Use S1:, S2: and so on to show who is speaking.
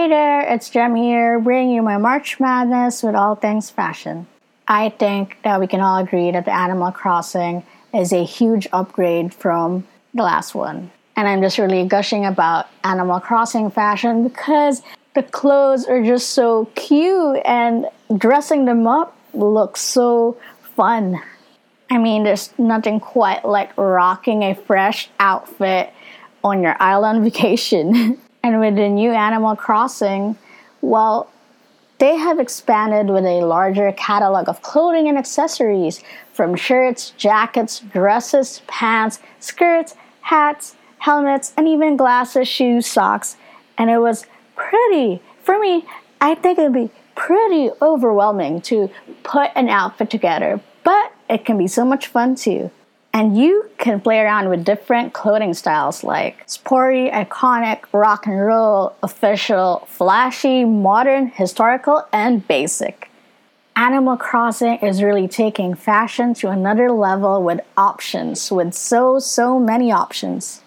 S1: Hey there, it's Jem here, bringing you my March Madness with all things fashion. I think that we can all agree that the Animal Crossing is a huge upgrade from the last one. And I'm just really gushing about Animal Crossing fashion because the clothes are just so cute and dressing them up looks so fun. I mean, there's nothing quite like rocking a fresh outfit on your island vacation. And with the new Animal Crossing, well, they have expanded with a larger catalog of clothing and accessories from shirts, jackets, dresses, pants, skirts, hats, helmets, and even glasses, shoes, socks. And it was pretty. For me, I think it would be pretty overwhelming to put an outfit together, but it can be so much fun too. And you can play around with different clothing styles like sporty, iconic, rock and roll, official, flashy, modern, historical, and basic. Animal Crossing is really taking fashion to another level with options, with so, so many options.